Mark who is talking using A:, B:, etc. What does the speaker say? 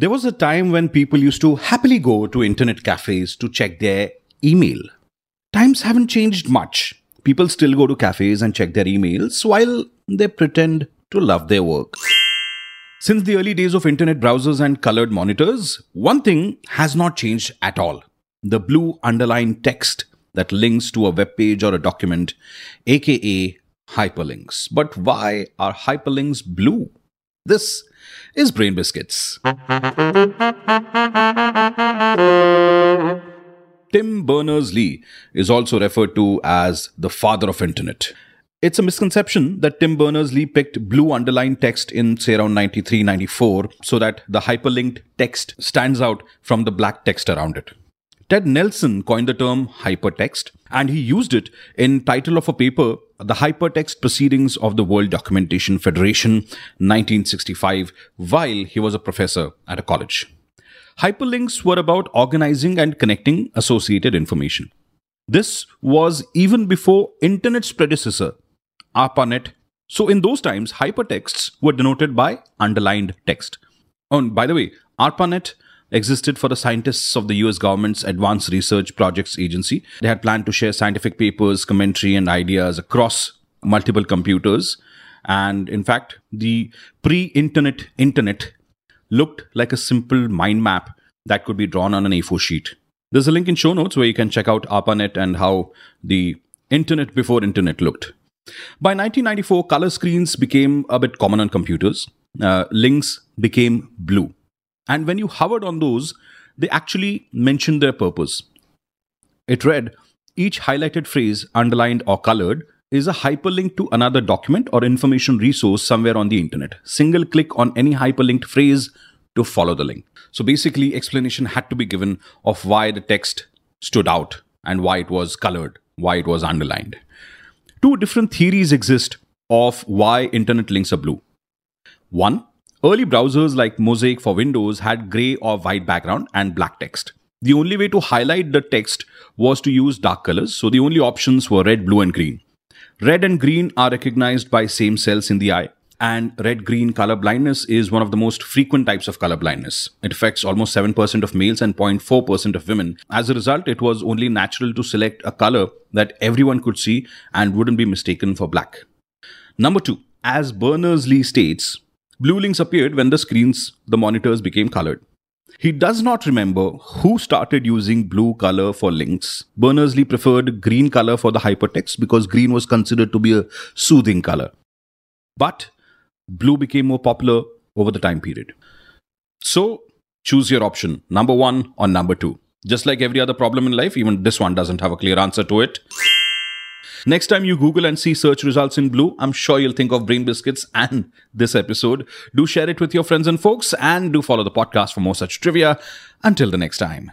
A: There was a time when people used to happily go to internet cafes to check their email. Times haven't changed much. People still go to cafes and check their emails while they pretend to love their work. Since the early days of internet browsers and colored monitors, one thing has not changed at all the blue underlined text that links to a web page or a document, aka hyperlinks. But why are hyperlinks blue? This is Brain Biscuits. Tim Berners-Lee is also referred to as the father of internet. It's a misconception that Tim Berners-Lee picked blue underlined text in say around 93 94 so that the hyperlinked text stands out from the black text around it. Ted Nelson coined the term hypertext and he used it in title of a paper The Hypertext Proceedings of the World Documentation Federation 1965 while he was a professor at a college. Hyperlinks were about organizing and connecting associated information. This was even before internet's predecessor ARPANET. So in those times hypertexts were denoted by underlined text. Oh, and by the way, ARPANET existed for the scientists of the US government's Advanced Research Projects Agency. They had planned to share scientific papers, commentary, and ideas across multiple computers. And in fact, the pre internet internet looked like a simple mind map that could be drawn on an A4 sheet. There's a link in show notes where you can check out ARPANET and how the internet before internet looked. By 1994, color screens became a bit common on computers. Uh, links became blue. And when you hovered on those, they actually mentioned their purpose. It read each highlighted phrase, underlined or colored, is a hyperlink to another document or information resource somewhere on the internet. Single click on any hyperlinked phrase to follow the link. So basically, explanation had to be given of why the text stood out and why it was colored, why it was underlined. Two different theories exist of why internet links are blue. One, Early browsers like Mosaic for Windows had gray or white background and black text. The only way to highlight the text was to use dark colors, so the only options were red, blue, and green. Red and green are recognized by same cells in the eye, and red green color blindness is one of the most frequent types of color blindness. It affects almost 7% of males and 0.4% of women. As a result, it was only natural to select a color that everyone could see and wouldn't be mistaken for black. Number two, as Berners Lee states, Blue links appeared when the screens, the monitors became colored. He does not remember who started using blue color for links. Berners-Lee preferred green color for the hypertext because green was considered to be a soothing color. But blue became more popular over the time period. So choose your option, number one or number two. Just like every other problem in life, even this one doesn't have a clear answer to it. Next time you Google and see search results in blue, I'm sure you'll think of Brain Biscuits and this episode. Do share it with your friends and folks and do follow the podcast for more such trivia. Until the next time.